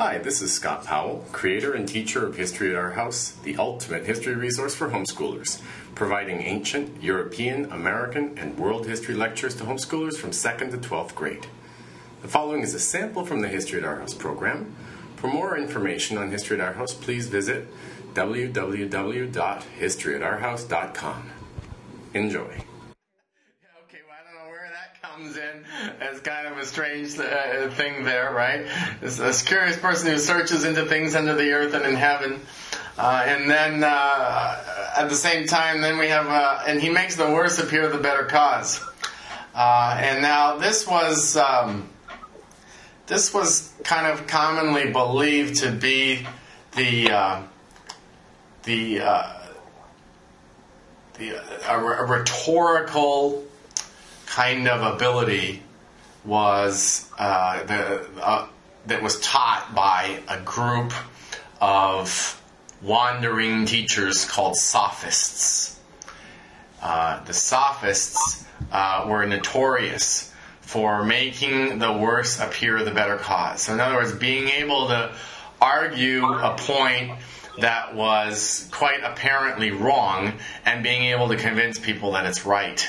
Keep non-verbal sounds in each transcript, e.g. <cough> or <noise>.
Hi, this is Scott Powell, creator and teacher of History at Our House, the ultimate history resource for homeschoolers, providing ancient, European, American, and world history lectures to homeschoolers from 2nd to 12th grade. The following is a sample from the History at Our House program. For more information on History at Our House, please visit www.historyatourhouse.com. Enjoy. Okay, well, I don't know where that comes in. as kind of a strange uh, thing there, right? It's this curious person who searches into things under the earth and in heaven. Uh, and then, uh, at the same time, then we have, uh, and he makes the worse appear the better cause. Uh, and now this was, um, this was kind of commonly believed to be the, uh, the, the a rhetorical kind of ability was uh, the, uh, that was taught by a group of wandering teachers called sophists. Uh, the sophists uh, were notorious for making the worse appear the better cause. So, in other words, being able to argue a point that was quite apparently wrong and being able to convince people that it's right.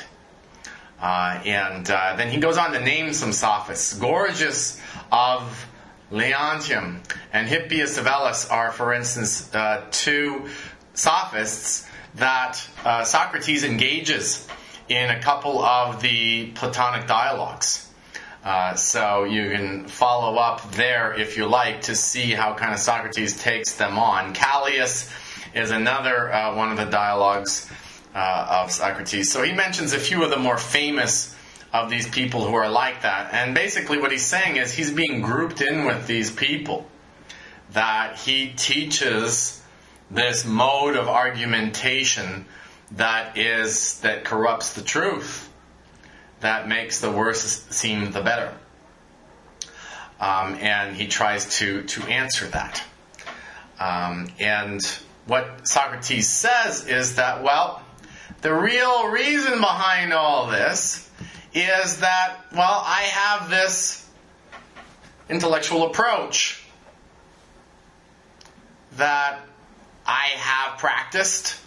Uh, and uh, then he goes on to name some sophists. Gorgias of Leontium and Hippias of Elis are, for instance, uh, two sophists that uh, Socrates engages in a couple of the Platonic dialogues. Uh, so you can follow up there if you like to see how kind of Socrates takes them on. Callias is another uh, one of the dialogues uh, of Socrates. So he mentions a few of the more famous of these people who are like that. And basically, what he's saying is he's being grouped in with these people, that he teaches this mode of argumentation that is that corrupts the truth that makes the worse seem the better um, and he tries to to answer that um, and what socrates says is that well the real reason behind all this is that well i have this intellectual approach that i have practiced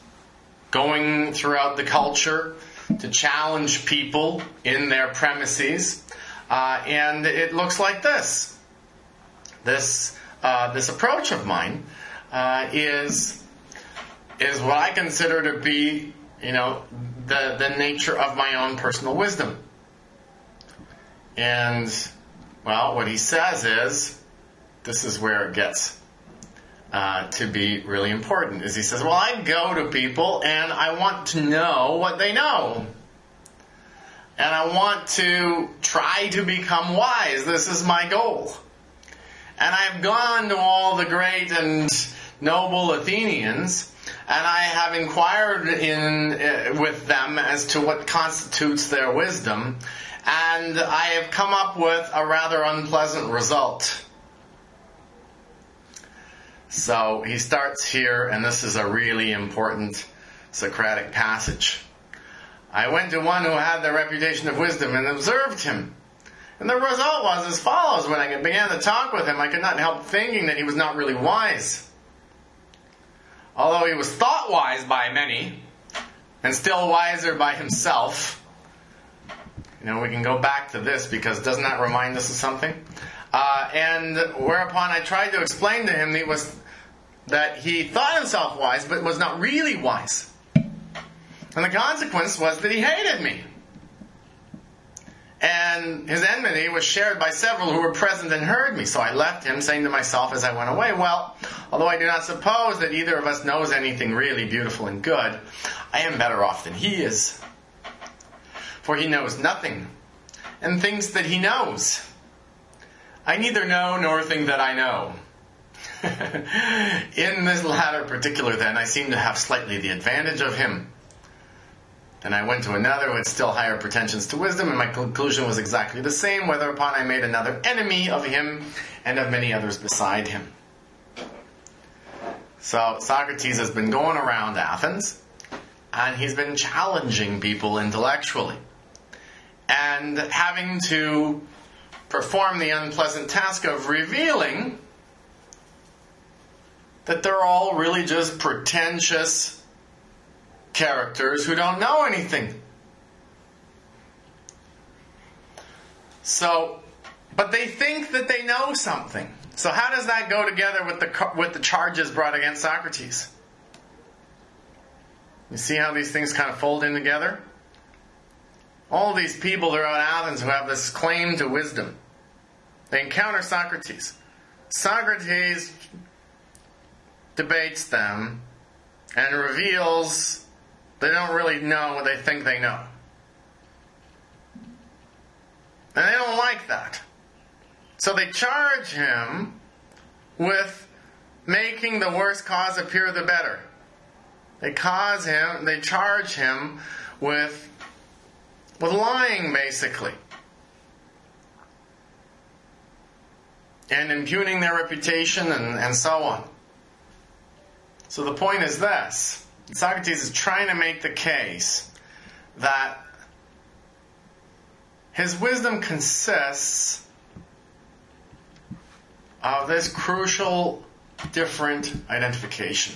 going throughout the culture to challenge people in their premises. Uh, and it looks like this. This, uh, this approach of mine uh, is, is what I consider to be, you know, the, the nature of my own personal wisdom. And, well, what he says is, this is where it gets uh, to be really important is he says, Well, I go to people and I want to know what they know. And I want to try to become wise. This is my goal. And I've gone to all the great and noble Athenians and I have inquired in uh, with them as to what constitutes their wisdom and I have come up with a rather unpleasant result. So he starts here, and this is a really important Socratic passage. I went to one who had the reputation of wisdom and observed him. And the result was as follows. When I began to talk with him, I could not help thinking that he was not really wise. Although he was thought wise by many, and still wiser by himself. You know, we can go back to this because doesn't that remind us of something? Uh, and whereupon I tried to explain to him he was that he thought himself wise, but was not really wise. And the consequence was that he hated me. And his enmity was shared by several who were present and heard me. So I left him, saying to myself as I went away, Well, although I do not suppose that either of us knows anything really beautiful and good, I am better off than he is. For he knows nothing, and thinks that he knows. I neither know nor think that I know. <laughs> In this latter particular, then, I seem to have slightly the advantage of him. Then I went to another with still higher pretensions to wisdom, and my conclusion was exactly the same, whereupon I made another enemy of him and of many others beside him. So Socrates has been going around Athens, and he's been challenging people intellectually, and having to perform the unpleasant task of revealing that they're all really just pretentious characters who don't know anything. So, but they think that they know something. So how does that go together with the with the charges brought against Socrates? You see how these things kind of fold in together? All these people throughout Athens who have this claim to wisdom, they encounter Socrates. Socrates debates them and reveals they don't really know what they think they know. And they don't like that. So they charge him with making the worst cause appear the better. They cause him, they charge him with, with lying, basically. And impugning their reputation and, and so on. So the point is this Socrates is trying to make the case that his wisdom consists of this crucial different identification.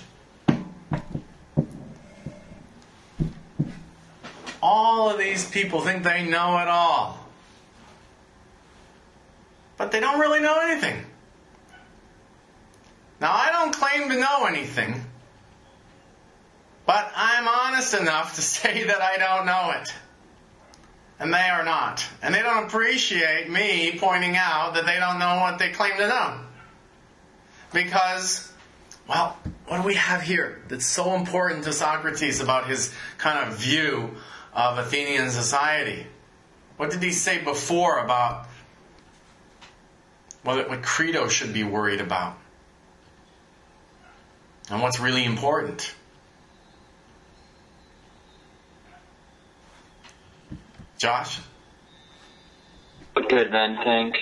All of these people think they know it all. But they don't really know anything. Now, I don't claim to know anything, but I'm honest enough to <laughs> say that I don't know it. And they are not. And they don't appreciate me pointing out that they don't know what they claim to know. Because, well, what do we have here that's so important to Socrates about his kind of view of Athenian society? What did he say before about what, what Crito should be worried about? And what's really important? Josh? What good men think,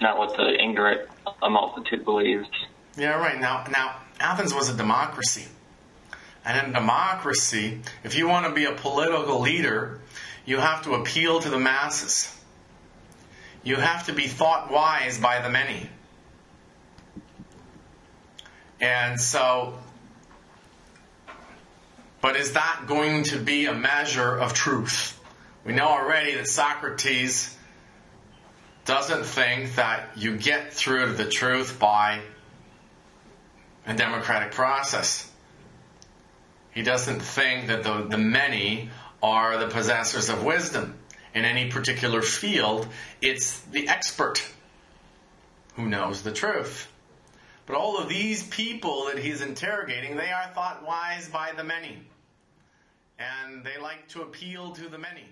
not what the ignorant multitude believes. Yeah, right. Now, now Athens was a democracy. And in democracy, if you want to be a political leader, you have to appeal to the masses. You have to be thought wise by the many. And so, but is that going to be a measure of truth? We know already that Socrates doesn't think that you get through to the truth by a democratic process. He doesn't think that the, the many are the possessors of wisdom in any particular field. It's the expert who knows the truth. But all of these people that he's interrogating, they are thought wise by the many. And they like to appeal to the many.